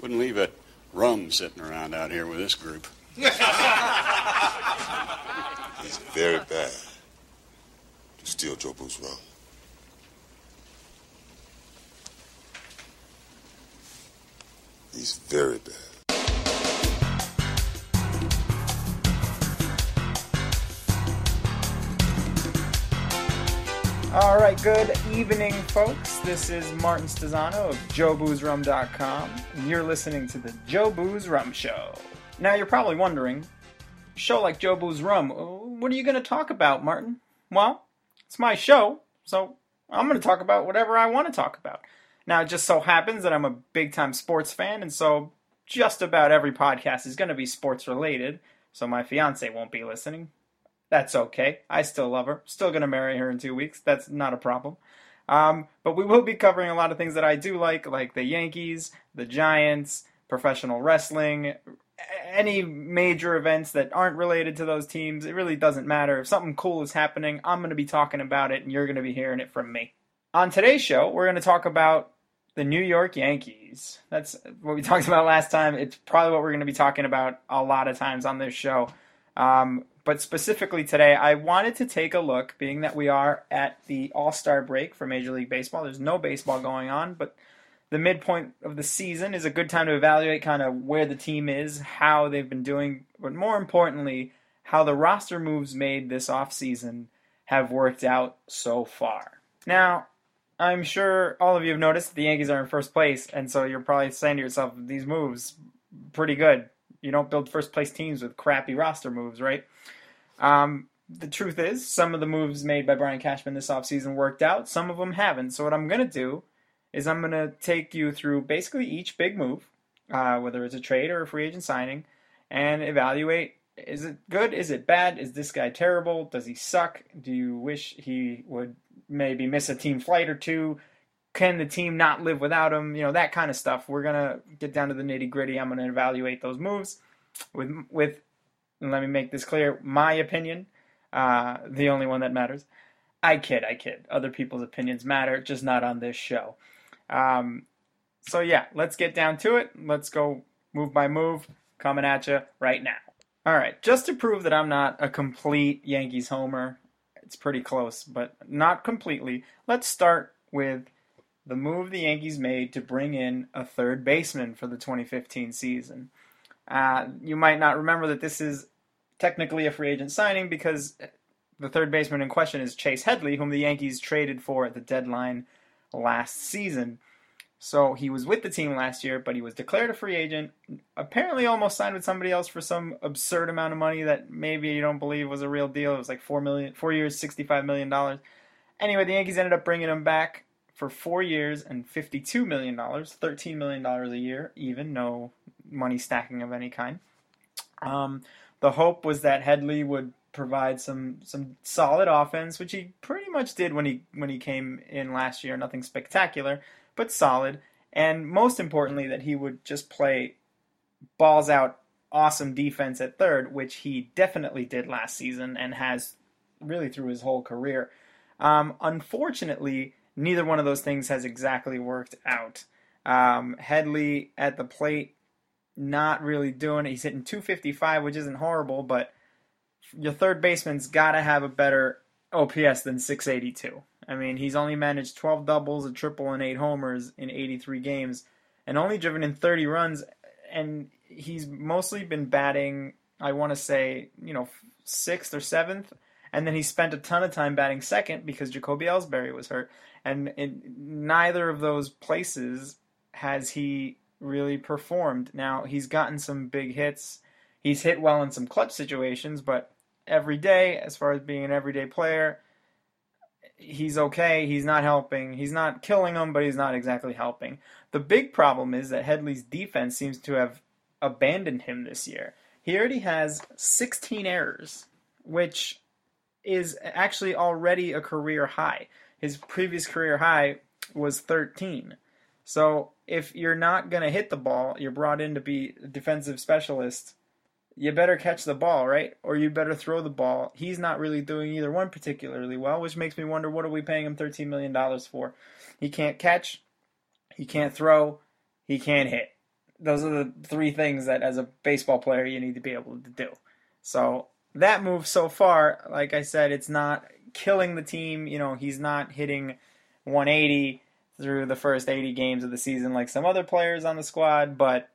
Wouldn't leave a rum sitting around out here with this group. He's very bad to steal Jobu's rum. He's very bad. All right, good evening, folks. This is Martin Stezano of JobusRum.com, and you're listening to the Jobu's Rum Show. Now, you're probably wondering, show like Jobu's Rum, uh, what are you going to talk about, Martin? Well, it's my show, so I'm going to talk about whatever I want to talk about. Now, it just so happens that I'm a big time sports fan, and so just about every podcast is going to be sports related, so my fiance won't be listening. That's okay. I still love her. Still going to marry her in two weeks. That's not a problem. Um, but we will be covering a lot of things that I do like, like the Yankees, the Giants, professional wrestling, any major events that aren't related to those teams. It really doesn't matter. If something cool is happening, I'm going to be talking about it, and you're going to be hearing it from me. On today's show, we're going to talk about the New York Yankees. That's what we talked about last time. It's probably what we're going to be talking about a lot of times on this show. Um, but specifically today, I wanted to take a look, being that we are at the All Star break for Major League Baseball. There's no baseball going on, but the midpoint of the season is a good time to evaluate kind of where the team is, how they've been doing, but more importantly, how the roster moves made this offseason have worked out so far. Now, I'm sure all of you have noticed the Yankees are in first place, and so you're probably saying to yourself, these moves, pretty good. You don't build first place teams with crappy roster moves, right? Um, the truth is, some of the moves made by Brian Cashman this offseason worked out, some of them haven't. So, what I'm going to do is I'm going to take you through basically each big move, uh, whether it's a trade or a free agent signing, and evaluate is it good? Is it bad? Is this guy terrible? Does he suck? Do you wish he would maybe miss a team flight or two? Can the team not live without him? You know, that kind of stuff. We're going to get down to the nitty gritty. I'm going to evaluate those moves with, with and let me make this clear my opinion, uh, the only one that matters. I kid, I kid. Other people's opinions matter, just not on this show. Um, so, yeah, let's get down to it. Let's go move by move, coming at you right now. All right, just to prove that I'm not a complete Yankees homer, it's pretty close, but not completely. Let's start with the move the Yankees made to bring in a third baseman for the 2015 season. Uh, you might not remember that this is technically a free agent signing because the third baseman in question is Chase Headley, whom the Yankees traded for at the deadline last season. So he was with the team last year, but he was declared a free agent. Apparently, almost signed with somebody else for some absurd amount of money that maybe you don't believe was a real deal. It was like four million, four years, sixty-five million dollars. Anyway, the Yankees ended up bringing him back for four years and fifty-two million dollars, thirteen million dollars a year, even no money stacking of any kind. Um, the hope was that Headley would provide some some solid offense, which he pretty much did when he when he came in last year. Nothing spectacular, but solid. And most importantly, that he would just play balls out awesome defense at third, which he definitely did last season and has really through his whole career. Um, unfortunately, neither one of those things has exactly worked out. Um, Headley at the plate not really doing it. He's hitting 255, which isn't horrible, but your third baseman's got to have a better OPS than 682. I mean, he's only managed 12 doubles, a triple, and eight homers in 83 games, and only driven in 30 runs. And he's mostly been batting, I want to say, you know, sixth or seventh. And then he spent a ton of time batting second because Jacoby Ellsbury was hurt. And in neither of those places has he really performed. Now, he's gotten some big hits. He's hit well in some clutch situations, but every day, as far as being an everyday player, he's okay. He's not helping. He's not killing them, but he's not exactly helping. The big problem is that Headley's defense seems to have abandoned him this year. He already has 16 errors, which is actually already a career high. His previous career high was 13. So if you're not going to hit the ball, you're brought in to be a defensive specialist, you better catch the ball, right? Or you better throw the ball. He's not really doing either one particularly well, which makes me wonder what are we paying him $13 million for? He can't catch, he can't throw, he can't hit. those are the three things that as a baseball player you need to be able to do. So that move so far, like I said, it's not killing the team. You know, he's not hitting 180 through the first 80 games of the season like some other players on the squad, but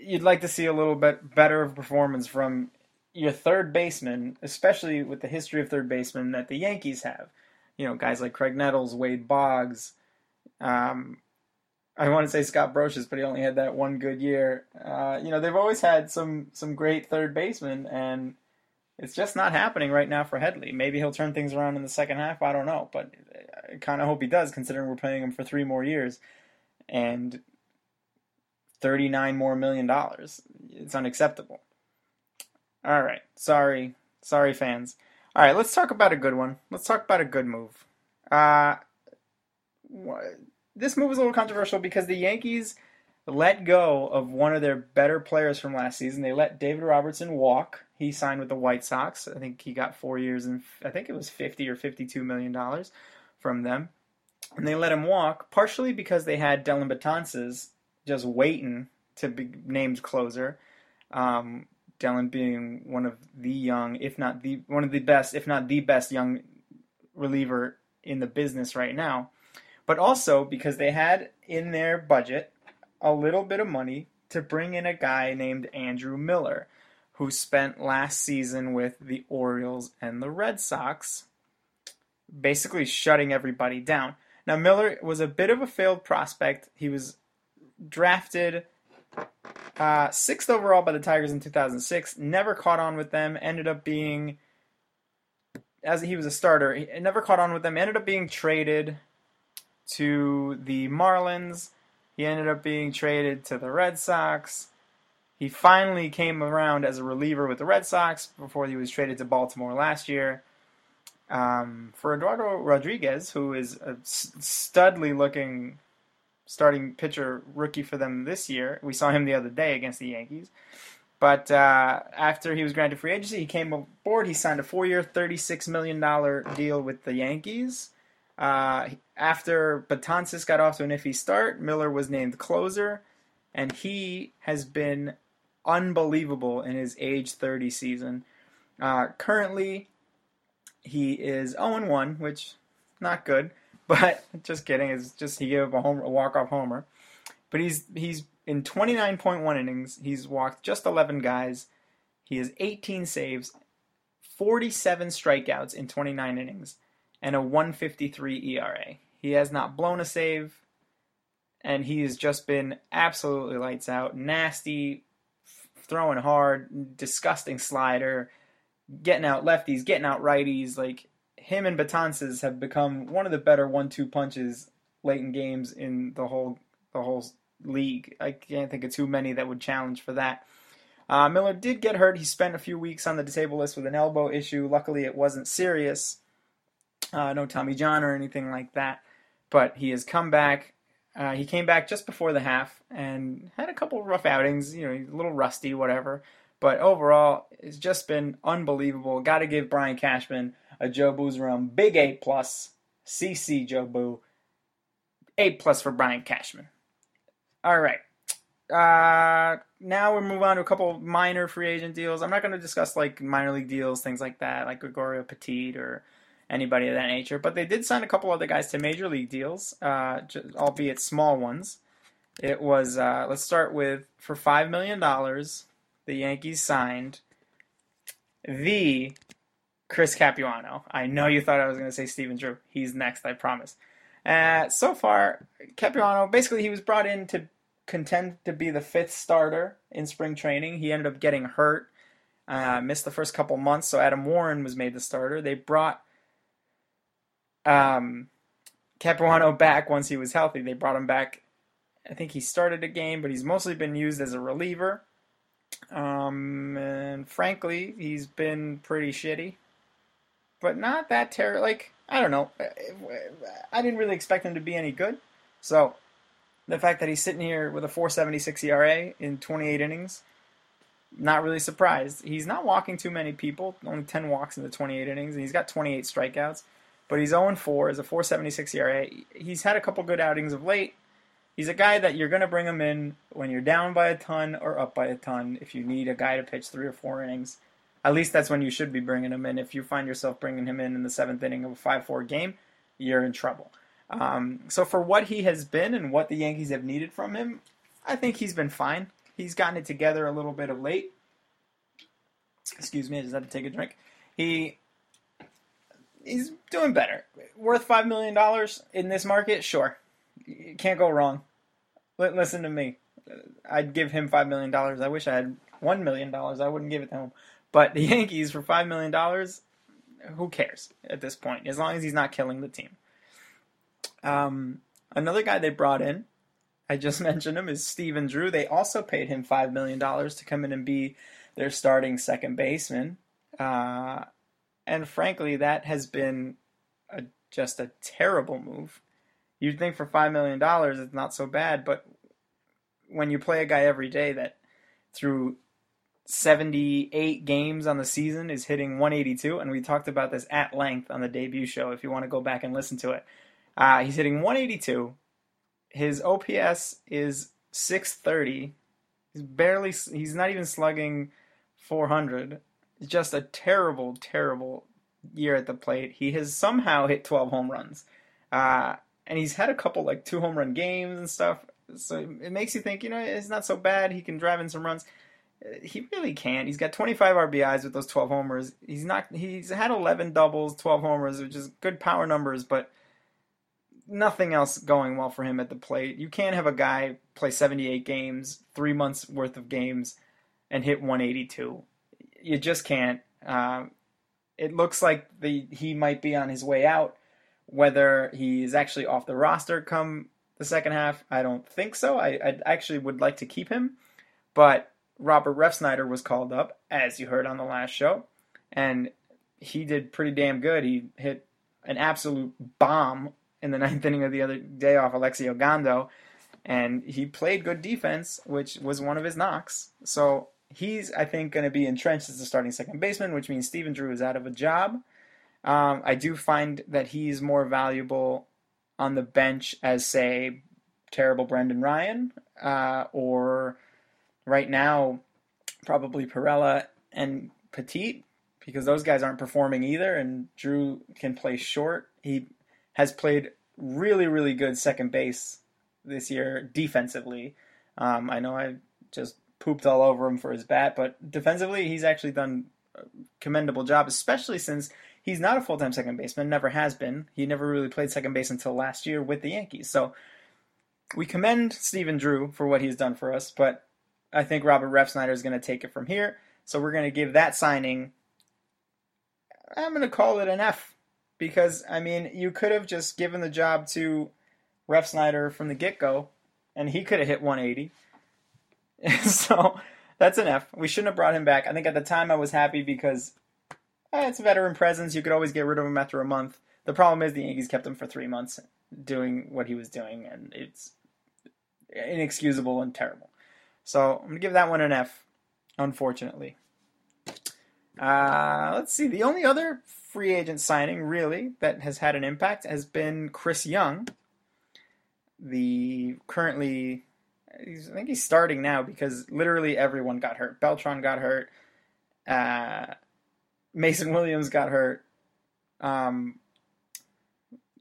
you'd like to see a little bit better of performance from your third baseman, especially with the history of third baseman that the Yankees have. You know, guys like Graig Nettles, Wade Boggs. Um, I want to say Scott Brosius, but he only had that one good year. Uh, you know, they've always had some some great third basemen, and it's just not happening right now for Headley. Maybe he'll turn things around in the second half. I don't know, but I kind of hope he does, considering we're paying him for three more years and thirty-nine more million dollars. It's unacceptable. All right, sorry, sorry, fans. All right, let's talk about a good one. Let's talk about a good move. Uh, this move was a little controversial because the Yankees let go of one of their better players from last season. They let David Robertson walk he signed with the White Sox. I think he got four years and I think it was fifty or fifty-two million dollars from them, and they let him walk partially because they had Dellin Betances just waiting to be named closer. Um, Dellin being one of the young, if not the one of the best, if not the best young reliever in the business right now, but also because they had in their budget a little bit of money to bring in a guy named Andrew Miller who spent last season with the Orioles and the Red Sox, basically shutting everybody down. Now, Miller was a bit of a failed prospect. He was drafted uh, sixth overall by the Tigers in 2006, never caught on with them, ended up being, as he was a starter, he never caught on with them, ended up being traded to the Marlins. He ended up being traded to the Red Sox. He finally came around as a reliever with the Red Sox before he was traded to Baltimore last year. Um, for Eduardo Rodriguez, who is a studly looking starting pitcher rookie for them this year, we saw him the other day against the Yankees. But uh, after he was granted free agency, he came aboard. He signed a four-year, $36 million deal with the Yankees. Uh, after Betances got off to an iffy start, Miller was named closer, and he has been unbelievable in his age 30 season. Uh, currently, he is 0 1, which not good, but just kidding. It's just he gave up a a walk off homer. But he's he's in 29.1 innings. He's walked just 11 guys. He has 18 saves, 47 strikeouts in 29 innings, and a 153 ERA. He has not blown a save, and he has just been absolutely lights out. Nasty, throwing hard, disgusting slider, getting out lefties, getting out righties. Like him and Betances have become one of the better one-two punches late in games in the whole the whole league. I can't think of too many that would challenge for that. Uh, Miller did get hurt. He spent a few weeks on the disabled list with an elbow issue. Luckily, it wasn't serious. Uh, no Tommy John or anything like that. But he has come back. Uh, he came back just before the half and had a couple rough outings. You know, a little rusty, whatever. But overall, it's just been unbelievable. Got to give Brian Cashman a Jobu's Rum big A plus. CC Joe Boo. A plus for Brian Cashman. All right. Uh, now we'll move on to a couple minor free agent deals. I'm not going to discuss like minor league deals, things like that, like Gregorio Petit or anybody of that nature. But they did sign a couple other guys to major league deals, uh, albeit small ones. It was uh, let's start with for five million dollars, the Yankees signed the Chris Capuano. I know you thought I was going to say Stephen Drew. He's next, I promise. Uh, so far, Capuano basically he was brought in to contend to be the fifth starter in spring training. He ended up getting hurt, uh, missed the first couple months, so Adam Warren was made the starter. They brought um, Capuano back once he was healthy. They brought him back. I think he started a game, but he's mostly been used as a reliever. Um, and frankly, he's been pretty shitty, but not that terrible. Like I don't know, I didn't really expect him to be any good. So the fact that he's sitting here with a 4.76 ERA in 28 innings, not really surprised. He's not walking too many people, only 10 walks in the 28 innings, and he's got 28 strikeouts but he's 0 4 as a 4.76 ERA. He's had a couple good outings of late. He's a guy that you're going to bring him in when you're down by a ton or up by a ton. If you need a guy to pitch three or four innings, at least that's when you should be bringing him in. If you find yourself bringing him in in the seventh inning of a five-four game, you're in trouble. Um, so for what he has been and what the Yankees have needed from him, I think he's been fine. He's gotten it together a little bit of late. Excuse me, I just had to take a drink. He he's doing better. Worth five million dollars in this market, sure. You can't go wrong. Listen to me. I'd give him five million dollars. I wish I had one million dollars. I wouldn't give it to him. But the Yankees for five million dollars, who cares at this point? As long as he's not killing the team. Um, another guy they brought in, I just mentioned him, is Stephen Drew. They also paid him five million dollars to come in and be their starting second baseman. Uh, and frankly, that has been a, just a terrible move. You'd think for five million dollars it's not so bad, but when you play a guy every day that through 78 games on the season is hitting 182, and we talked about this at length on the debut show. If you want to go back and listen to it, uh, he's hitting 182. His OPS is 630. He's barely. He's not even slugging 400 just a terrible, terrible year at the plate. He has somehow hit 12 home runs. Uh, and he's had a couple like two home run games and stuff. So it makes you think, you know, it's not so bad. He can drive in some runs. He really can't. He's got 25 RBIs with those 12 homers. He's not. He's had 11 doubles, 12 homers, which is good power numbers, but nothing else going well for him at the plate. You can't have a guy play 78 games, three months worth of games, and hit 182 you just can't. Uh, it looks like the he might be on his way out. Whether he's actually off the roster come the second half, I don't think so. I, I actually would like to keep him, but Robert Refsnyder was called up, as you heard on the last show, and he did pretty damn good. He hit an absolute bomb in the ninth inning of the other day off Alexi Ogando, and he played good defense, which was one of his knocks. So he's, I think, going to be entrenched as the starting second baseman, which means Stephen Drew is out of a job. Um, I do find that he's more valuable on the bench as, say, terrible Brendan Ryan, uh, or right now, probably Pirela and Petit, because those guys aren't performing either, and Drew can play short. He has played really, really good second base this year defensively. Um, I know I just pooped all over him for his bat, but defensively, he's actually done a commendable job, especially since he's not a full time second baseman, never has been. He never really played second base until last year with the Yankees. So we commend Stephen Drew for what he's done for us, but I think Robert Refsnyder is going to take it from here. So we're going to give that signing, I'm going to call it an F. Because, I mean, you could have just given the job to Refsnyder from the get go, and he could have hit 180 so that's an F. We shouldn't have brought him back. I think at the time I was happy because eh, it's veteran presence. You could always get rid of him after a month. The problem is the Yankees kept him for three months doing what he was doing, and it's inexcusable and terrible. So I'm gonna give that one an F, unfortunately. Uh, let's see. The only other free agent signing really that has had an impact has been Chris Young, the currently he's, I think he's starting now because literally everyone got hurt. Beltran got hurt. Uh, Mason Williams got hurt. Um,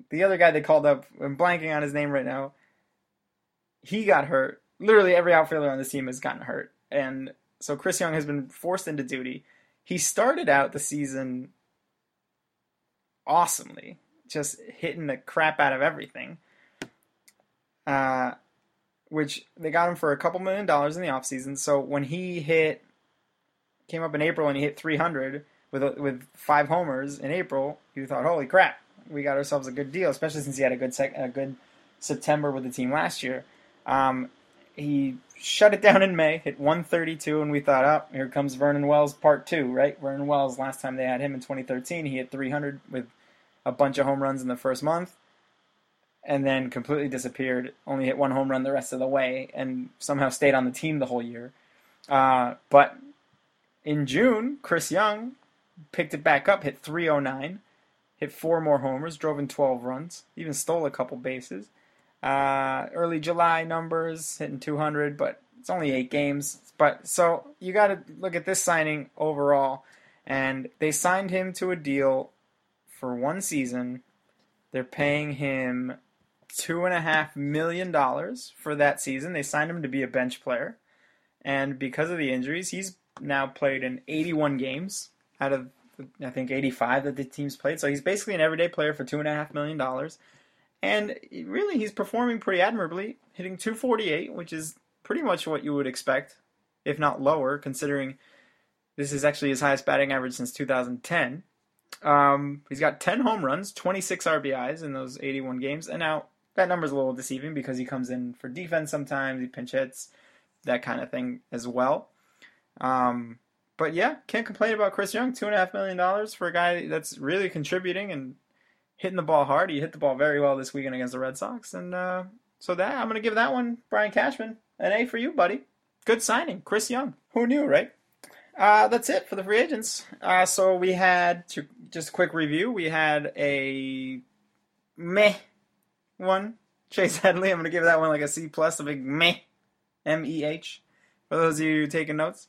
the other guy they called up, I'm blanking on his name right now. He got hurt. Literally every outfielder on this team has gotten hurt, and so Chris Young has been forced into duty. He started out the season awesomely, just hitting the crap out of everything. Uh, which they got him for a couple million dollars in the offseason. So when he hit, came up in April and he hit 300 with a, with five homers in April, you thought, holy crap, we got ourselves a good deal, especially since he had a good sec- a good September with the team last year. Um, he shut it down in May, hit 132, and we thought, oh, here comes Vernon Wells part two, right? Vernon Wells, last time they had him in 2013, he hit 300 with a bunch of home runs in the first month and then completely disappeared. Only hit one home run the rest of the way, and somehow stayed on the team the whole year. Uh, but in June, Chris Young picked it back up, hit 309, hit four more homers, drove in 12 runs, even stole a couple bases. Uh, early July numbers hitting 200, but it's only eight games. But so you got to look at this signing overall, and they signed him to a deal for one season. They're paying him two and a half million dollars for that season. They signed him to be a bench player, and because of the injuries, he's now played in 81 games out of I think 85 that the team's played. So he's basically an everyday player for two and a half million dollars, and really he's performing pretty admirably, hitting 248, which is pretty much what you would expect, if not lower, considering this is actually his highest batting average since 2010. Um, he's got 10 home runs, 26 RBIs in those 81 games, and now that number's a little deceiving because he comes in for defense sometimes, he pinch hits, that kind of thing as well. Um, but yeah, can't complain about Chris Young. Two and a half million dollars for a guy that's really contributing and hitting the ball hard. He hit the ball very well this weekend against the Red Sox, and uh, so that I'm gonna give that one Brian Cashman an A for you, buddy. Good signing, Chris Young. Who knew, right? Uh, that's it for the free agents. Uh, so we had to just a quick review. We had a meh one, Chase Headley. I'm gonna give that one like a C plus, a big meh, M E H. For those of you taking notes.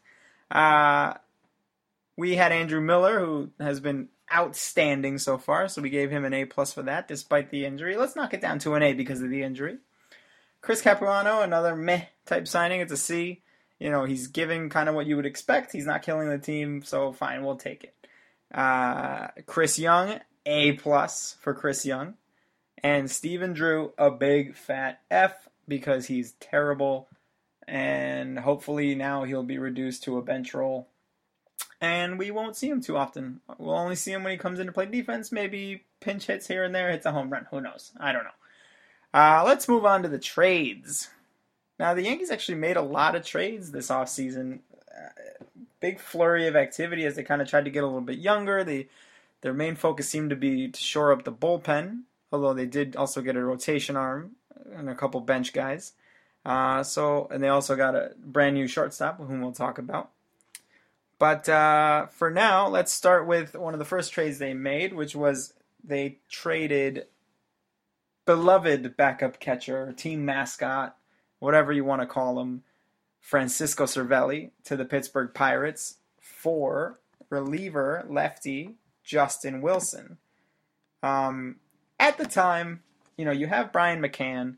Uh, we had Andrew Miller, who has been outstanding so far, so we gave him an A plus for that, despite the injury. Let's knock it down to an A because of the injury. Chris Capuano, another meh type signing. It's a C. You know, he's giving kind of what you would expect. He's not killing the team, so fine, we'll take it. Uh, Chris Young, A plus for Chris Young. And Stephen Drew, a big fat F because he's terrible and hopefully now he'll be reduced to a bench role. And we won't see him too often. We'll only see him when he comes in to play defense, maybe pinch hits here and there, hits a home run. Who knows? I don't know. Uh, let's move on to the trades. Now, the Yankees actually made a lot of trades this offseason. Uh, big flurry of activity as they kind of tried to get a little bit younger. They, their main focus seemed to be to shore up the bullpen, although they did also get a rotation arm and a couple bench guys. Uh, so, and they also got a brand new shortstop, whom we'll talk about. But uh, for now, let's start with one of the first trades they made, which was they traded beloved backup catcher, team mascot, whatever you want to call him, Francisco Cervelli to the Pittsburgh Pirates for reliever lefty Justin Wilson. Um, at the time, you know, you have Brian McCann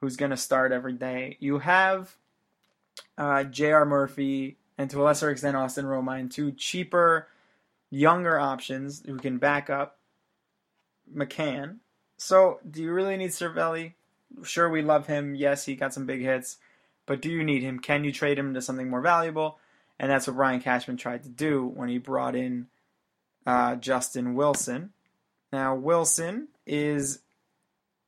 who's going to start every day. You have uh, J.R. Murphy and to a lesser extent Austin Romine, two cheaper, younger options who can back up McCann. So, do you really need Cervelli? Sure, we love him. Yes, he got some big hits, but do you need him? Can you trade him to something more valuable? And that's what Brian Cashman tried to do when he brought in uh, Justin Wilson. Now, Wilson is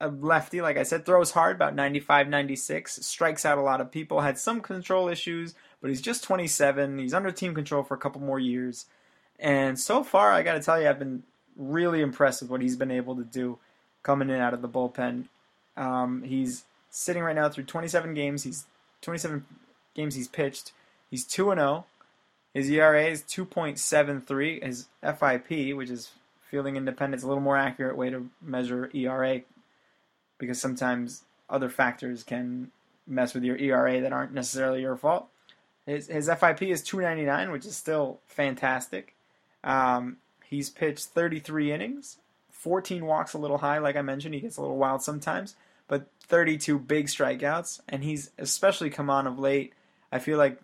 a lefty, like I said, throws hard, about 95, 96, strikes out a lot of people, had some control issues, but he's just 27. He's under team control for a couple more years. And so far, I got to tell you, I've been really impressed with what he's been able to do coming in out of the bullpen. Um, he's sitting right now through 27 games. He's 27 games he's pitched. He's 2 and 0. His ERA is 2.73. His FIP, which is fielding independence, a little more accurate way to measure ERA because sometimes other factors can mess with your ERA that aren't necessarily your fault. His, his FIP is 299, which is still fantastic. Um, he's pitched 33 innings, 14 walks a little high, like I mentioned. He gets a little wild sometimes, but 32 big strikeouts, and he's especially come on of late. I feel like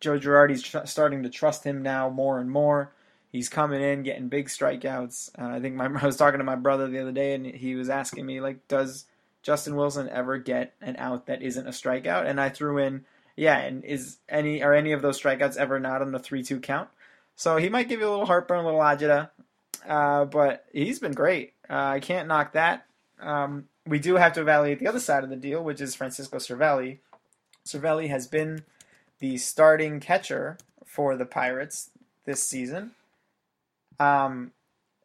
Joe Girardi's tr- starting to trust him now more and more. He's coming in, getting big strikeouts. Uh, I think my, I was talking to my brother the other day, and he was asking me like, "Does Justin Wilson ever get an out that isn't a strikeout?" And I threw in, "Yeah." And is any are any of those strikeouts ever not on the three-two count? So he might give you a little heartburn, a little agita, uh, but he's been great. Uh, I can't knock that. Um, we do have to evaluate the other side of the deal, which is Francisco Cervelli. Cervelli has been the starting catcher for the Pirates this season um,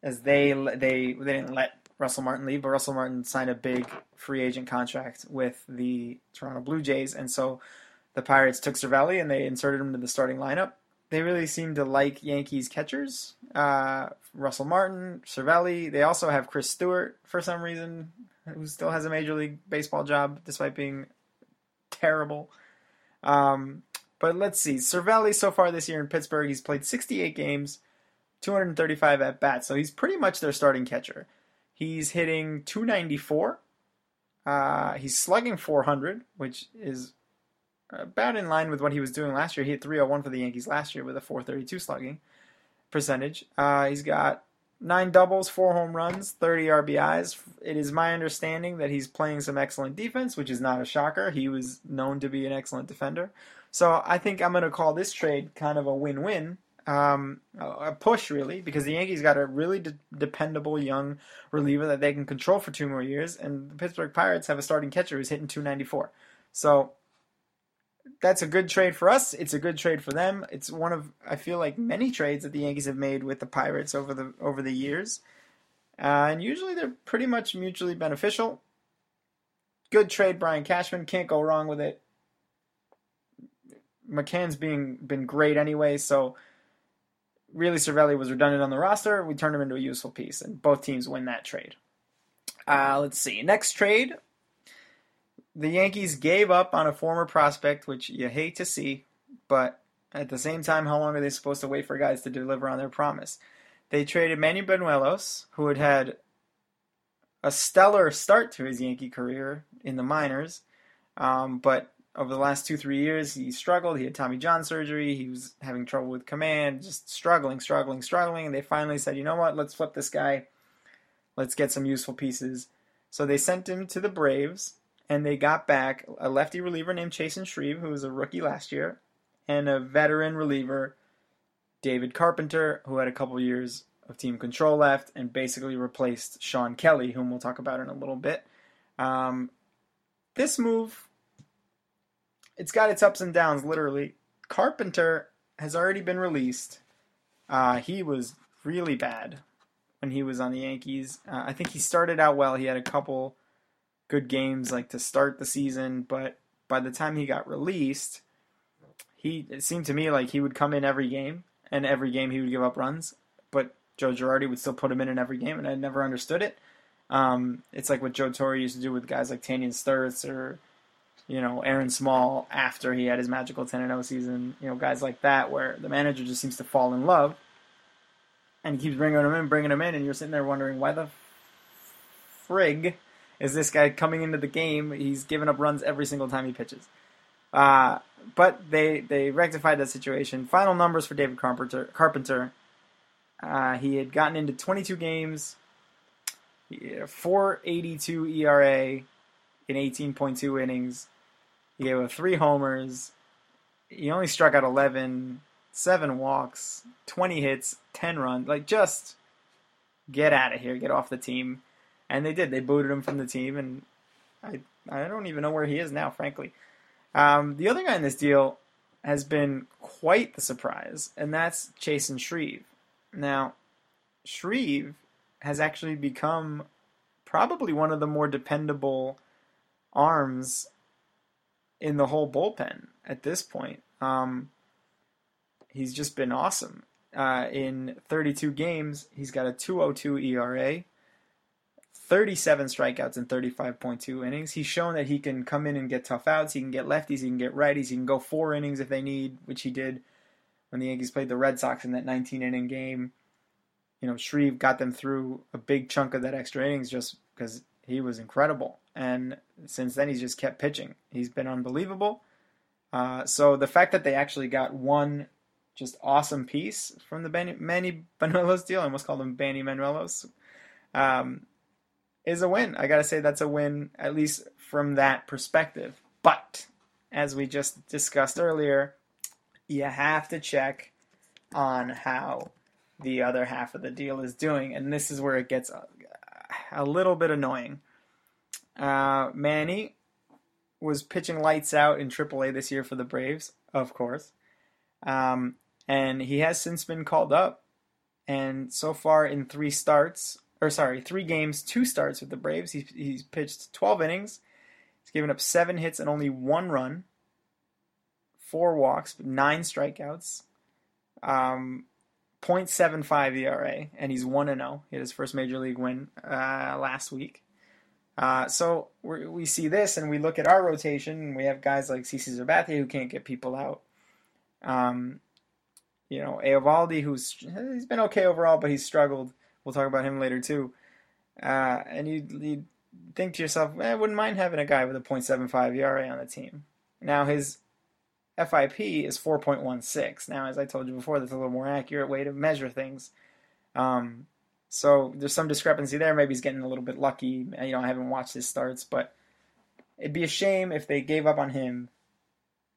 as they they they didn't let Russell Martin leave, but Russell Martin signed a big free agent contract with the Toronto Blue Jays, and so the Pirates took Cervelli and they inserted him to the starting lineup. They really seem to like Yankees catchers. Uh, Russell Martin, Cervelli. They also have Chris Stewart for some reason. who still has a Major League Baseball job despite being terrible. Um, but let's see. Cervelli so far this year in Pittsburgh, he's played 68 games, 235 at bats, so he's pretty much their starting catcher. He's hitting 294. Uh, he's slugging 400, which is about in line with what he was doing last year. He hit 301 for the Yankees last year with a 432 slugging percentage. Uh, he's got nine doubles, four home runs, 30 RBIs. It is my understanding that he's playing some excellent defense, which is not a shocker. He was known to be an excellent defender. So I think I'm going to call this trade kind of a win win. Um, a push, really, because the Yankees got a really de- dependable young reliever that they can control for two more years, and the Pittsburgh Pirates have a starting catcher who's hitting 294. So that's a good trade for us. It's a good trade for them. It's one of I feel like many trades that the Yankees have made with the Pirates over the over the years, uh, and usually they're pretty much mutually beneficial. Good trade, Brian Cashman. Can't go wrong with it. McCann's being been great anyway, so really Cervelli was redundant on the roster. We turned him into a useful piece, and both teams win that trade. Uh, let's see. Next trade, the Yankees gave up on a former prospect, which you hate to see, but at the same time, how long are they supposed to wait for guys to deliver on their promise? They traded Manny Banuelos, who had had a stellar start to his Yankee career in the minors, um, but over the last two, three years, he struggled. He had Tommy John surgery. He was having trouble with command, just struggling, struggling, struggling. And they finally said, you know what, let's flip this guy. Let's get some useful pieces. So they sent him to the Braves and they got back a lefty reliever named Chasen Shreve, who was a rookie last year, and a veteran reliever, David Carpenter, who had a couple years of team control left and basically replaced Shawn Kelley, whom we'll talk about in a little bit. Um, this move, it's got its ups and downs, literally. Carpenter has already been released. Uh, he was really bad when he was on the Yankees. Uh, I think he started out well. He had a couple good games like to start the season, but by the time he got released, he it seemed to me like he would come in every game, and every game he would give up runs, but Joe Girardi would still put him in in every game, and I never understood it. Um, it's like what Joe Torre used to do with guys like Tanyon Sturtze or you know Aaron Small after he had his magical 10 0 season. You know guys like that where the manager just seems to fall in love and keeps bringing him in, bringing him in, and you're sitting there wondering why the frig is this guy coming into the game? He's giving up runs every single time he pitches. Uh, but they they rectified that situation. Final numbers for David Carpenter. Carpenter. Uh, he had gotten into 22 games, 482 ERA in 18.2 innings. He gave up three homers. He only struck out 11, seven walks, 20 hits, 10 runs. Like, just get out of here, get off the team and they did. They booted him from the team, and I I don't even know where he is now, frankly. Um, the other guy in this deal has been quite the surprise, and that's Chasen Shreve. Now, Shreve has actually become probably one of the more dependable arms in the whole bullpen at this point. Um, he's just been awesome. Uh, in 32 games, he's got a 202 ERA, 37 strikeouts in 35.2 innings. He's shown that he can come in and get tough outs. He can get lefties. He can get righties. He can go four innings if they need, which he did when the Yankees played the Red Sox in that 19 inning game. You know, Shreve got them through a big chunk of that extra innings just because he was incredible. And since then, he's just kept pitching. He's been unbelievable. Uh, so the fact that they actually got one just awesome piece from the Benny, Manny Banuelos deal, I almost called him Banny Manuelos. Um, is a win. I got to say that's a win, at least from that perspective. But as we just discussed earlier, you have to check on how the other half of the deal is doing, and this is where it gets a, a little bit annoying. Uh, Manny was pitching lights out in AAA this year for the Braves, of course, um, and he has since been called up. And so far in three starts, or sorry, three games, two starts with the Braves. He's, pitched 12 innings. He's given up seven hits and only one run, four walks, nine strikeouts, um, 0.75 ERA, and he's 1 0. He had his first major league win uh, last week. Uh, so we see this, and we look at our rotation, and we have guys like CC Sabathia who can't get people out. Um, you know, Eovaldi, who's he's been okay overall, but he's struggled. We'll talk about him later too. Uh, and you you think to yourself, eh, I wouldn't mind having a guy with a .75 ERA on the team. Now his FIP is 4.16. Now, as I told you before, that's a little more accurate way to measure things. Um, so there's some discrepancy there. Maybe he's getting a little bit lucky. You know, I haven't watched his starts, but it'd be a shame if they gave up on him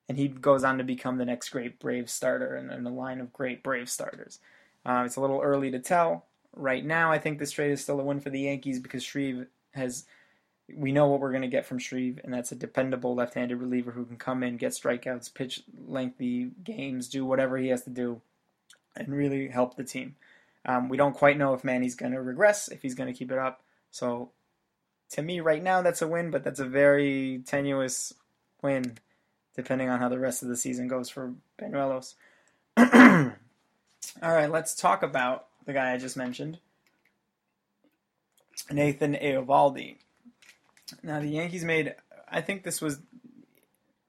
and he goes on to become the next great Brave starter in, in a line of great Brave starters. Uh, it's a little early to tell. Right now, I think this trade is still a win for the Yankees because Shreve has. We know what we're going to get from Shreve, and that's a dependable left-handed reliever who can come in, get strikeouts, pitch lengthy games, do whatever he has to do, and really help the team. Um, we don't quite know if Manny's going to regress, if he's going to keep it up. So, to me, right now, that's a win, but that's a very tenuous win, depending on how the rest of the season goes for Banuelos. All right, let's talk about the guy I just mentioned, Nathan Eovaldi. Now, the Yankees made, I think this was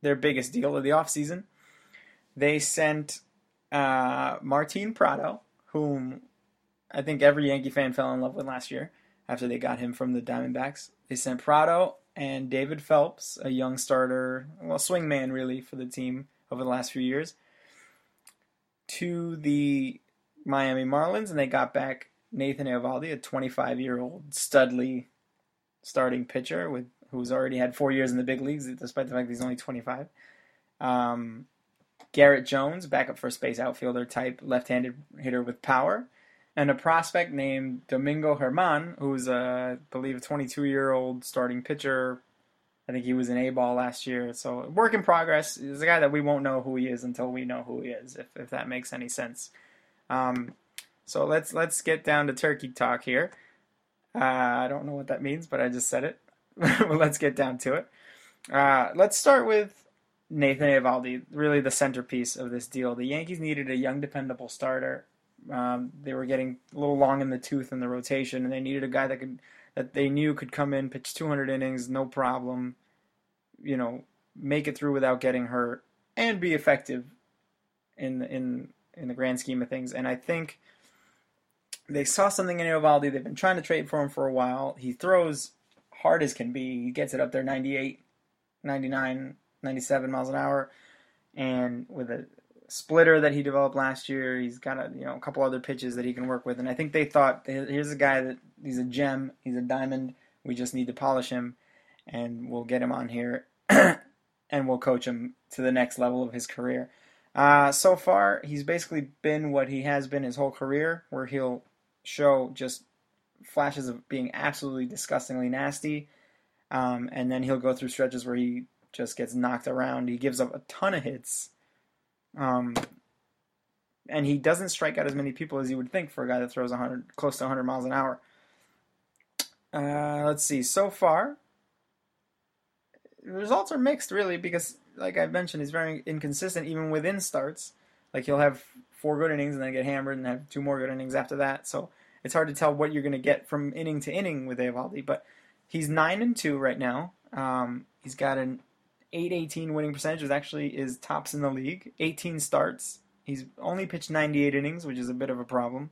their biggest deal of the offseason. They sent uh, Martin Prado, whom I think every Yankee fan fell in love with last year after they got him from the Diamondbacks. They sent Prado and David Phelps, a young starter, well, swingman really for the team over the last few years, to the Miami Marlins, and they got back Nathan Eovaldi, a 25-year-old studly starting pitcher with who's already had four years in the big leagues, despite the fact he's only 25. Um, Garrett Jones, backup first base outfielder type, left-handed hitter with power and a prospect named Domingo German, who's a, I believe, a 22 year old starting pitcher. I think he was an A ball last year. So, work in progress. He's a guy that we won't know who he is until we know who he is, if, if that makes any sense. Um, so, let's let's get down to turkey talk here. Uh, I don't know what that means, but I just said it. let's get down to it. Uh, let's start with Nathan Eovaldi, really the centerpiece of this deal. The Yankees needed a young, dependable starter um, they were getting a little long in the tooth in the rotation, and they needed a guy that could that they knew could come in, pitch 200 innings, no problem. You know, make it through without getting hurt, and be effective in in in the grand scheme of things. And I think they saw something in Eovaldi. They've been trying to trade for him for a while. He throws hard as can be. He gets it up there 98, 99, 97 miles an hour, and with a splitter that he developed last year. He's got a you know a couple other pitches that he can work with, and I think they thought here's a guy that he's a gem, he's a diamond. We just need to polish him, and we'll get him on here, and we'll coach him to the next level of his career. Uh, so far, he's basically been what he has been his whole career, where he'll show just flashes of being absolutely disgustingly nasty, um, and then he'll go through stretches where he just gets knocked around. He gives up a ton of hits um, and he doesn't strike out as many people as you would think for a guy that throws 100, close to 100 miles an hour. Uh, let's see. So far, the results are mixed, really, because, like I mentioned, he's very inconsistent even within starts. Like he'll have four good innings and then get hammered and have two more good innings after that. So it's hard to tell what you're going to get from inning to inning with Eovaldi. But he's nine and two right now. Um, he's got an 818 winning percentage is actually is tops in the league. 18 starts. He's only pitched 98 innings, which is a bit of a problem.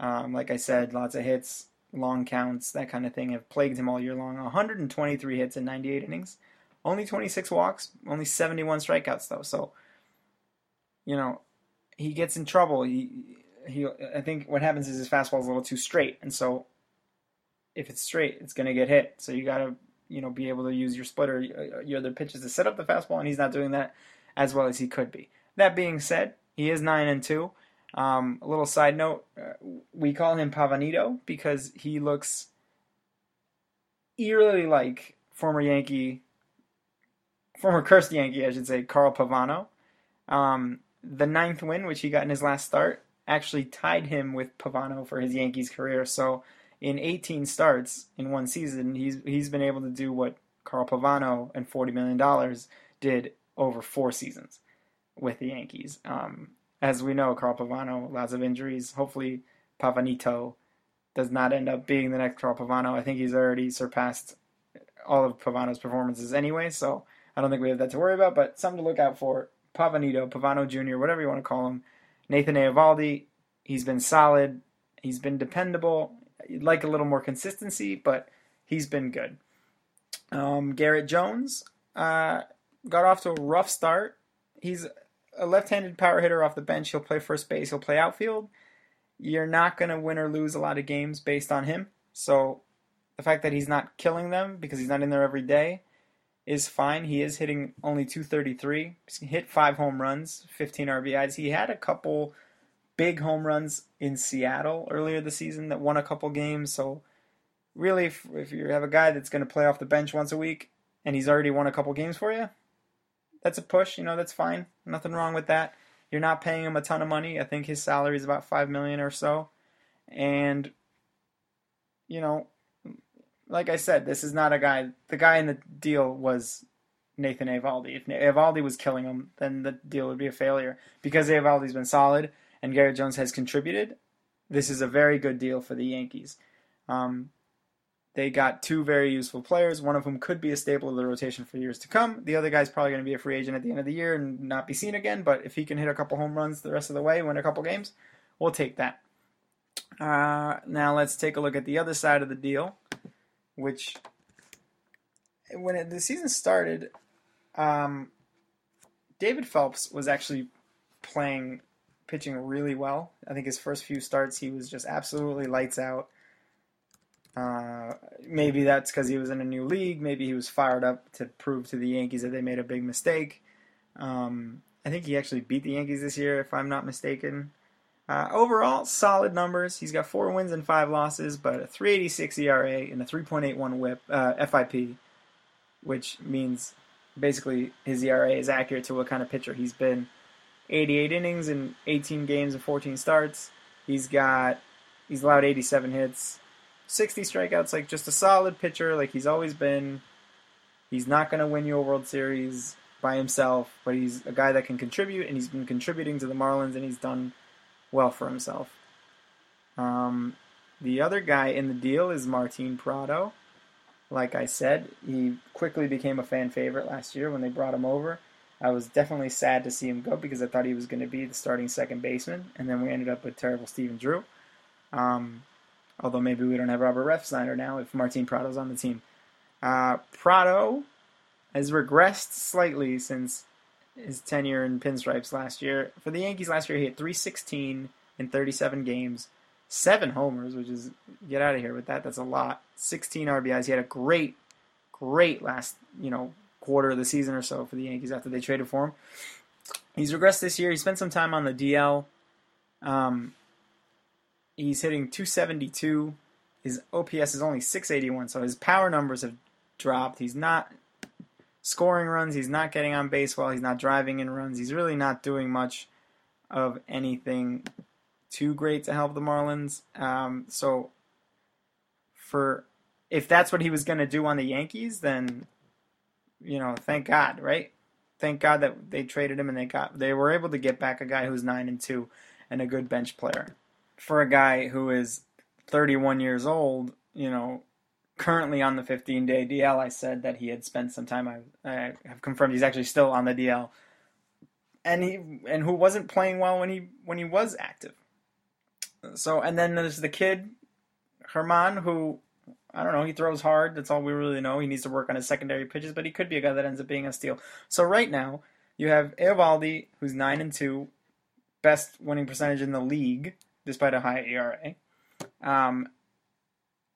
Um, like I said, lots of hits, long counts, that kind of thing have plagued him all year long. 123 hits in 98 innings. Only 26 walks, only 71 strikeouts though. So, you know, he gets in trouble. He he I think what happens is his fastball is a little too straight, and so if it's straight, it's going to get hit. So you got to you know be able to use your splitter, uh, your other pitches to set up the fastball, and he's not doing that as well as he could be. That being said, he is nine and two. Um, a little side note: uh, we call him Pavanito because he looks eerily like former Yankee, former cursed Yankee, I should say, Carl Pavano. Um, the ninth win, which he got in his last start, actually tied him with Pavano for his Yankees career. So in 18 starts in one season, he's he's been able to do what Carl Pavano and 40 million dollars did over four seasons with the Yankees. Um, as we know, Carl Pavano, lots of injuries. Hopefully, Pavanito does not end up being the next Carl Pavano. I think he's already surpassed all of Pavano's performances anyway, so I don't think we have that to worry about. But something to look out for: Pavanito, Pavano Jr., whatever you want to call him. Nathan Eovaldi, he's been solid. He's been dependable. You'd like a little more consistency, but he's been good. Um, Garrett Jones uh, got off to a rough start. He's a left-handed power hitter off the bench. He'll play first base. He'll play outfield. You're not going to win or lose a lot of games based on him. So the fact that he's not killing them because he's not in there every day is fine. He is hitting only 233. He hit five home runs, 15 RBIs. He had a couple big home runs in Seattle earlier this season that won a couple games. So really, if, if you have a guy that's going to play off the bench once a week and he's already won a couple games for you, that's a push. You know, that's fine. Nothing wrong with that. You're not paying him a ton of money. I think his salary is about five million or so, and you know, like I said, this is not a guy. The guy in the deal was Nathan Eovaldi. If Eovaldi was killing him, then the deal would be a failure. Because Eovaldi's been solid and Garrett Jones has contributed, this is a very good deal for the Yankees. Um, they got two very useful players, one of whom could be a staple of the rotation for years to come. The other guy's probably going to be a free agent at the end of the year and not be seen again, but if he can hit a couple home runs the rest of the way, win a couple games, we'll take that. Uh, now let's take a look at the other side of the deal, which when it, the season started, um, David Phelps was actually playing, pitching really well. I think his first few starts, he was just absolutely lights out. Uh, maybe that's because he was in a new league. Maybe he was fired up to prove to the Yankees that they made a big mistake. Um, I think he actually beat the Yankees this year, if I'm not mistaken. Uh, overall, solid numbers. He's got four wins and five losses, but a 3.86 ERA and a 3.81 WHIP uh, FIP, which means basically his ERA is accurate to what kind of pitcher he's been. 88 innings in 18 games and 14 starts. He's got he's allowed 87 hits, 60 strikeouts, like just a solid pitcher, like he's always been. He's not going to win you a World Series by himself, but he's a guy that can contribute, and he's been contributing to the Marlins, and he's done well for himself. Um, the other guy in the deal is Martin Prado. Like I said, he quickly became a fan favorite last year when they brought him over. I was definitely sad to see him go because I thought he was going to be the starting second baseman, and then we ended up with terrible Stephen Drew. Um, Although maybe we don't have Robert Refsnyder now if Martin Prado's on the team. Uh, Prado has regressed slightly since his tenure in pinstripes last year. For the Yankees last year, he hit 316 in 37 games, seven homers, which is get out of here with that. That's a lot. 16 RBIs. He had a great, great last you know quarter of the season or so for the Yankees after they traded for him. He's regressed this year. He spent some time on the DL. Um, He's hitting 272. His OPS is only 681, so his power numbers have dropped. He's not scoring runs. He's not getting on base well. He's not driving in runs. He's really not doing much of anything too great to help the Marlins. Um, so, for if that's what he was going to do on the Yankees, then you know, thank God, right? Thank God that they traded him and they got they were able to get back a guy who's nine and two and a good bench player for a guy who is 31 years old, you know, currently on the 15 day DL, I said that he had spent some time. I, I have confirmed he's actually still on the DL, and he and who wasn't playing well when he when he was active. So and then there's the kid, German, who I don't know. He throws hard. That's all we really know. He needs to work on his secondary pitches, but he could be a guy that ends up being a steal. So right now you have Eovaldi, who's nine and two, best winning percentage in the league despite a high ERA. Um,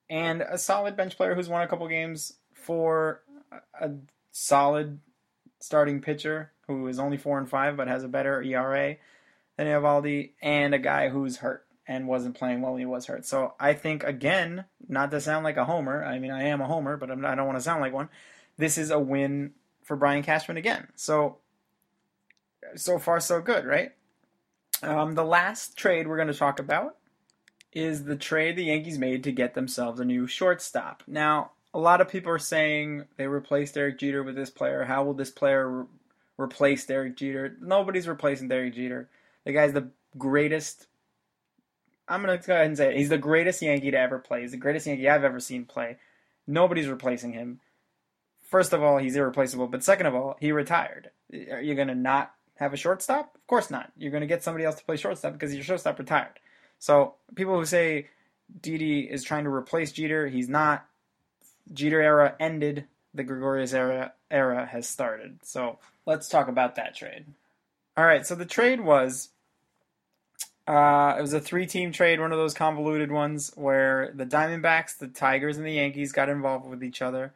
and a solid bench player who's won a couple games for a solid starting pitcher who is only four and five but has a better ERA than Eovaldi, and a guy who's hurt and wasn't playing well he was hurt. So I think again, not to sound like a homer. I mean, I am a homer, but I'm, I do not want to sound like one. This is a win for Brian Cashman again. So so far so good, right? Um, the last trade we're going to talk about is the trade the Yankees made to get themselves a new shortstop. Now, a lot of people are saying they replaced Derek Jeter with this player. How will this player re- replace Derek Jeter? Nobody's replacing Derek Jeter. The guy's the greatest. I'm going to go ahead and say it. He's the greatest Yankee to ever play. He's the greatest Yankee I've ever seen play. Nobody's replacing him. first of all, he's irreplaceable, but second of all, he retired. Are you going to not have a shortstop? Of course not. You're going to get somebody else to play shortstop because your shortstop retired. So people who say Didi is trying to replace Jeter, he's not. Jeter era ended. The Gregorius era era has started. So let's talk about that trade. All right. So the trade was. Uh, it was a three-team trade, one of those convoluted ones where the Diamondbacks, the Tigers, and the Yankees got involved with each other,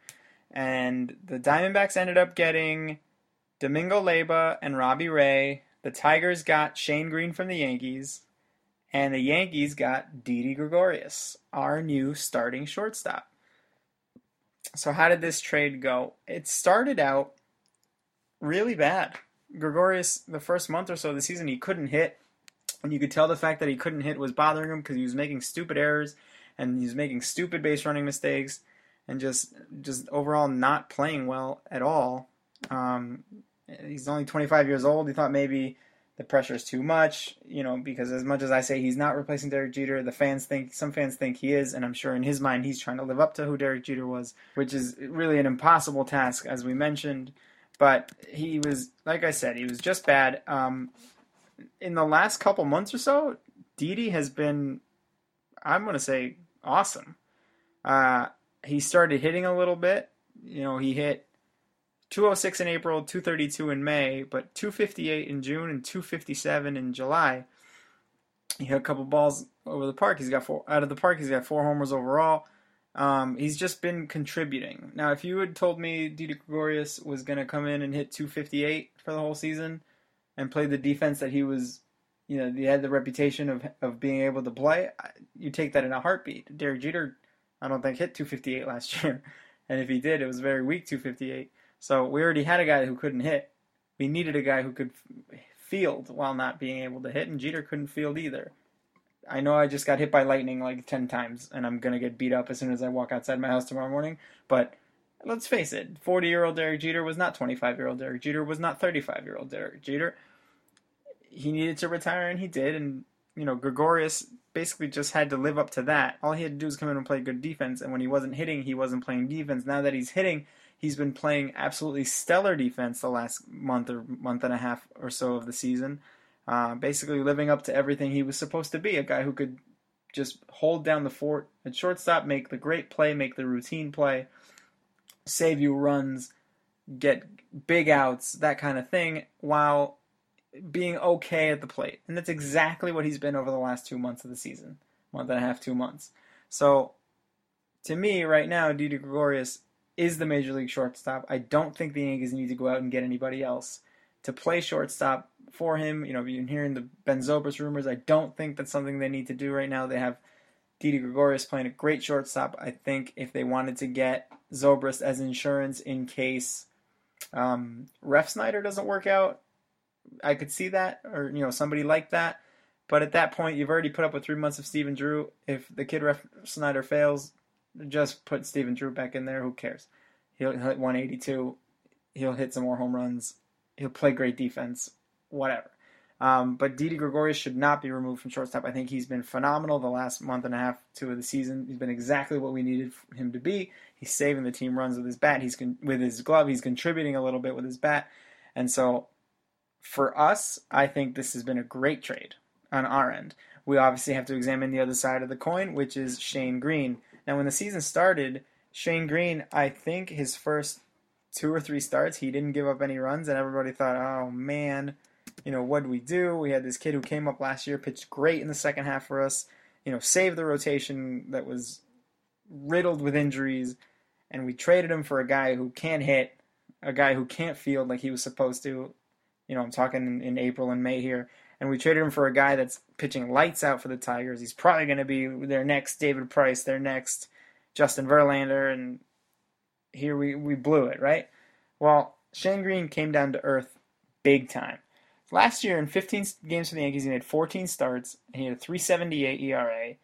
and the Diamondbacks ended up getting Domingo Leyba and Robbie Ray. The Tigers got Shane Greene from the Yankees, and the Yankees got Didi Gregorius, our new starting shortstop. So how did this trade go? It started out really bad. Gregorius, the first month or so of the season, he couldn't hit. And you could tell the fact that he couldn't hit was bothering him because he was making stupid errors and he was making stupid base running mistakes and just just overall not playing well at all. Um, he's only 25 years old. He thought maybe the pressure is too much, you know, because as much as I say he's not replacing Derek Jeter, the fans think some fans think he is, and I'm sure in his mind he's trying to live up to who Derek Jeter was, which is really an impossible task, as we mentioned. But he was, like I said, he was just bad. Um, in the last couple months or so, Didi has been, I'm going to say, awesome. Uh, he started hitting a little bit. You know, he hit 206 in April, 232 in May, but 258 in June and 257 in July. He hit a couple balls over the park. He's got four out of the park. He's got four homers overall. Um, he's just been contributing. Now, if you had told me Didi Gregorius was going to come in and hit 258 for the whole season and play the defense that he was, you know, he had the reputation of of being able to play, you take that in a heartbeat. Derek Jeter, I don't think hit 258 last year, and if he did, it was very weak 258. So we already had a guy who couldn't hit. We needed a guy who could field while not being able to hit, and Jeter couldn't field either. I know I just got hit by lightning like 10 times, and I'm going to get beat up as soon as I walk outside my house tomorrow morning, but let's face it 40 year old Derek Jeter was not 25 year old Derek Jeter, was not 35 year old Derek Jeter. He needed to retire, and he did, and, you know, Gregorius basically just had to live up to that. All he had to do was come in and play good defense, and when he wasn't hitting, he wasn't playing defense. Now that he's hitting, He's been playing absolutely stellar defense the last month or month and a half or so of the season. Uh, basically living up to everything he was supposed to be. A guy who could just hold down the fort at shortstop, make the great play, make the routine play, save you runs, get big outs, that kind of thing, while being okay at the plate. And that's exactly what he's been over the last two months of the season. Month and a half, two months. So to me, right now, Didi Gregorius is the major league shortstop. I don't think the Yankees need to go out and get anybody else to play shortstop for him. You know, you've been hearing the Ben Zobrist rumors. I don't think that's something they need to do right now. They have Didi Gregorius playing a great shortstop. I think if they wanted to get Zobrist as insurance in case um, Refsnyder doesn't work out, I could see that, or you know, somebody like that. But at that point, you've already put up with three months of Stephen Drew. If the kid Ref Snyder fails, just put Stephen Drew back in there. Who cares? He'll, hit 182. He'll hit some more home runs. He'll play great defense. Whatever. Um, but Didi Gregorius should not be removed from shortstop. I think he's been phenomenal the last month and a half, two of the season. He's been exactly what we needed him to be. He's saving the team runs with his bat. He's con- with his glove. He's contributing a little bit with his bat. And so, for us, I think this has been a great trade on our end. We obviously have to examine the other side of the coin, which is Shane Greene. Now, when the season started, Shane Greene, I think his first two or three starts, he didn't give up any runs, and everybody thought, oh man, you know, what do we do? We had this kid who came up last year, pitched great in the second half for us, you know, saved the rotation that was riddled with injuries, and we traded him for a guy who can't hit, a guy who can't field like he was supposed to. You know, I'm talking in, in April and May here and we traded him for a guy that's pitching lights out for the Tigers. He's probably going to be their next David Price, their next Justin Verlander, and here we, we blew it, right? Well, Shane Greene came down to earth big time. Last year, in 15 games for the Yankees, he made 14 starts. and He had a 378 ERA,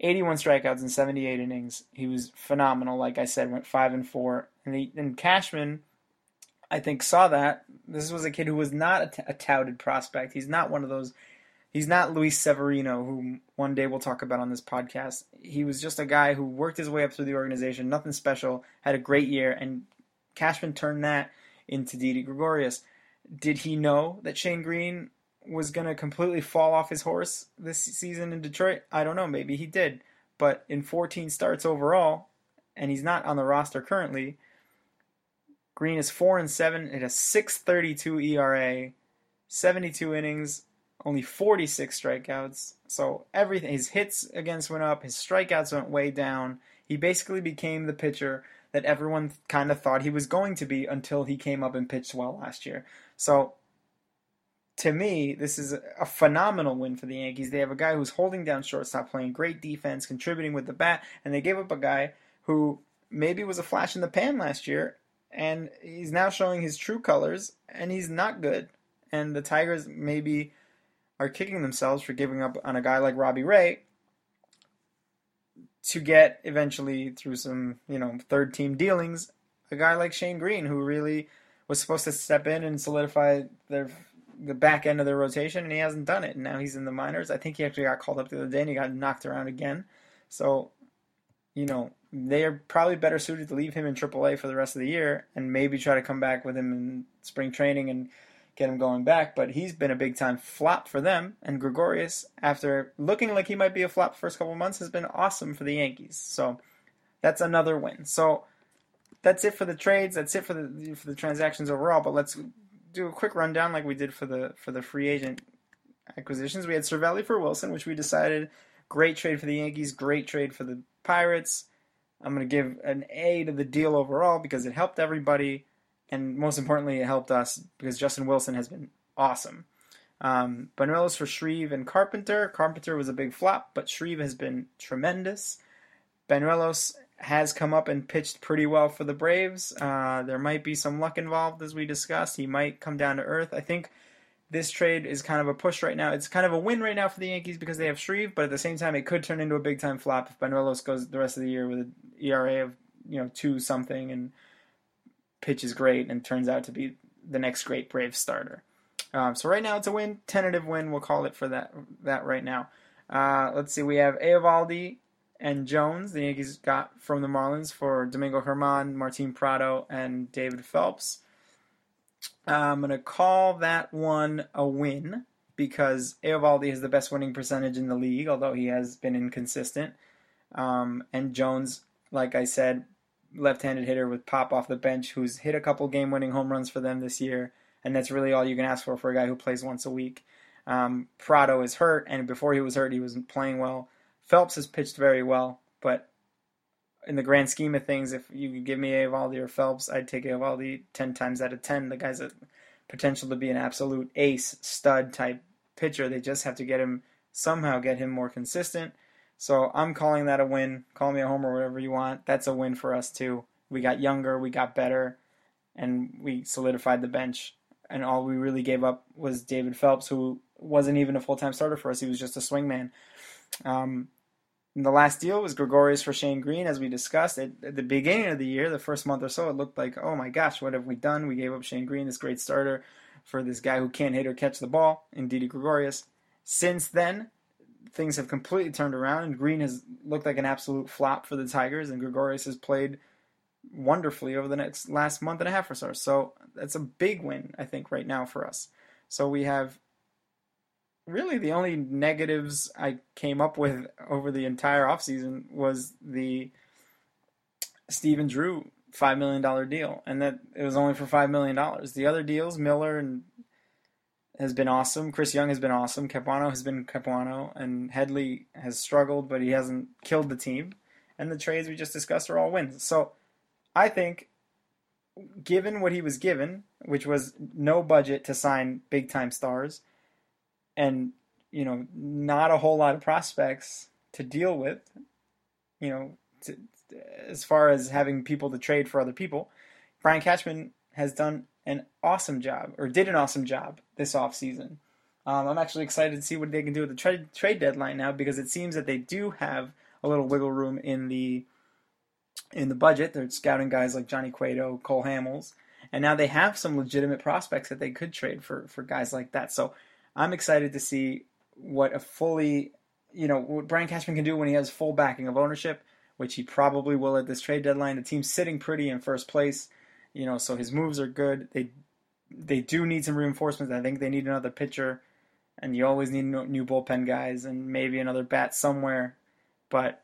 81 strikeouts in 78 innings. He was phenomenal. Like I said, went 5 and 4. And, he, and Cashman I think saw that. This was a kid who was not a, t- a touted prospect. He's not one of those. He's not Luis Severino, who one day we'll talk about on this podcast. He was just a guy who worked his way up through the organization, nothing special, had a great year, and Cashman turned that into Didi Gregorius. Did he know that Shane Greene was going to completely fall off his horse this season in Detroit? I don't know. Maybe he did. But in 14 starts overall, and he's not on the roster currently, Greene is 4 and 7 at a 6.32 ERA, 72 innings, only 46 strikeouts. So everything his hits against went up, his strikeouts went way down. He basically became the pitcher that everyone kind of thought he was going to be until he came up and pitched well last year. So to me, this is a phenomenal win for the Yankees. They have a guy who's holding down shortstop, playing great defense, contributing with the bat, and they gave up a guy who maybe was a flash in the pan last year, and he's now showing his true colors, and he's not good. And the Tigers maybe are kicking themselves for giving up on a guy like Robbie Ray to get eventually through some, you know, third team dealings, a guy like Shane Greene who really was supposed to step in and solidify their the back end of their rotation, and he hasn't done it. And now he's in the minors. I think he actually got called up the other day, and he got knocked around again. So, you know, they are probably better suited to leave him in AAA for the rest of the year, and maybe try to come back with him in spring training and get him going back. But he's been a big time flop for them, and Gregorius, after looking like he might be a flop first couple months, has been awesome for the Yankees. So that's another win. So that's it for the trades. That's it for the for the transactions overall. But let's do a quick rundown like we did for the for the free agent acquisitions. We had Cervelli for Wilson, which we decided great trade for the Yankees, great trade for the Pirates. I'm going to give an A to the deal overall because it helped everybody, and most importantly, it helped us because Justin Wilson has been awesome. Um, for Shreve and Carpenter. Carpenter was a big flop, but Shreve has been tremendous. Banuelos has come up and pitched pretty well for the Braves. Uh, there might be some luck involved, as we discussed. He might come down to earth. I think this trade is kind of a push right now. It's kind of a win right now for the Yankees because they have Shreve, but at the same time, it could turn into a big time flop if Banuelos goes the rest of the year with an ERA of you know two something and pitches great and turns out to be the next great Brave starter. Um, so right now it's a win, tentative win. We'll call it for that that right now. Uh, let's see. We have Eovaldi and Jones, the Yankees got from the Marlins for Domingo German, Martin Prado, and David Phelps. I'm going to call that one a win because Eovaldi has the best winning percentage in the league, although he has been inconsistent. Um, and Jones, like I said, left-handed hitter with pop off the bench, who's hit a couple game-winning home runs for them this year, and that's really all you can ask for for a guy who plays once a week. Um, Prado is hurt, and before he was hurt, he was playing well. Phelps has pitched very well, but in the grand scheme of things, if you could give me Eovaldi or Phelps, I'd take Eovaldi 10 times out of 10. The guy's a potential to be an absolute ace, stud type pitcher. They just have to get him, somehow get him more consistent. So I'm calling that a win. Call me a homer, whatever you want. That's a win for us, too. We got younger, we got better, and we solidified the bench. And all we really gave up was David Phelps, who wasn't even a full time starter for us. He was just a swingman. Um, the last deal was Gregorius for Shane Greene, as we discussed. At, at, the beginning of the year, the first month or so, it looked like, oh my gosh, what have we done? We gave up Shane Greene, this great starter, for this guy who can't hit or catch the ball, in Didi Gregorius. Since then, things have completely turned around, and Greene has looked like an absolute flop for the Tigers, and Gregorius has played wonderfully over the next last month and a half or so. So that's a big win, I think, right now for us. So we have really the only negatives I came up with over the entire offseason was the Stephen Drew five million dollar deal, and that it was only for five million dollars. The other deals, Miller and has been awesome. Chris Young has been awesome. Capuano has been Capuano, and Headley has struggled, but he hasn't killed the team. And the trades we just discussed are all wins. So I think, given what he was given, which was no budget to sign big time stars and you know not a whole lot of prospects to deal with you know to, as far as having people to trade for other people brian cashman has done an awesome job or did an awesome job this offseason. Um, i'm actually excited to see what they can do with the trade, trade deadline now because it seems that they do have a little wiggle room in the in the budget. They're scouting guys like johnny cueto cole hamels and now they have some legitimate prospects that they could trade for for guys like that. So I'm excited to see what a fully, you know, what Brian Cashman can do when he has full backing of ownership, which he probably will at this trade deadline. The team's sitting pretty in first place, You know, so his moves are good. They they do need some reinforcements. I think they need another pitcher, and you always need new bullpen guys and maybe another bat somewhere. But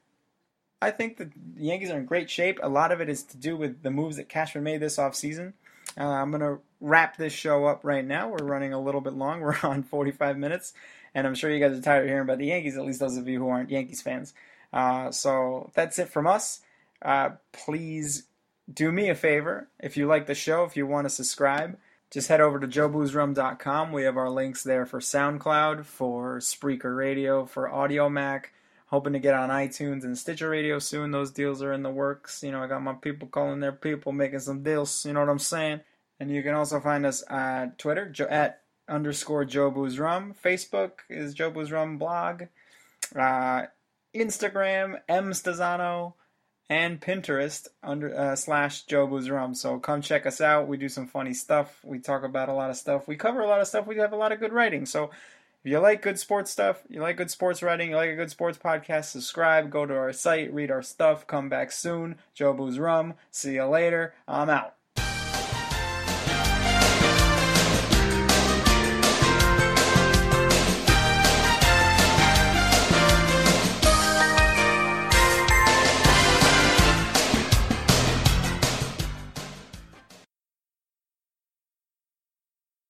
I think the Yankees are in great shape. A lot of it is to do with the moves that Cashman made this offseason. Uh, I'm going to wrap this show up right now. We're running a little bit long. We're on 45 minutes, and I'm sure you guys are tired of hearing about the Yankees, at least those of you who aren't Yankees fans. Uh, so that's it from us. Uh, please do me a favor. If you like the show, if you want to subscribe, just head over to JobusRum.com. We have our links there for SoundCloud, for Spreaker Radio, for Audiomack. Hoping to get on iTunes and Stitcher Radio soon. Those deals are in the works. You know, I got my people calling their people, making some deals. You know what I'm saying? And you can also find us at Twitter at underscore Jobu's Rum. Facebook is Jobu's Rum blog. Uh, Instagram, M Stezano, and Pinterest under uh, slash Jobu's Rum. So come check us out. We do some funny stuff. We talk about a lot of stuff. We cover a lot of stuff. We have a lot of good writing. So if you like good sports stuff, you like good sports writing, you like a good sports podcast, subscribe, go to our site, read our stuff, come back soon. Jobu's Rum. See you later. I'm out.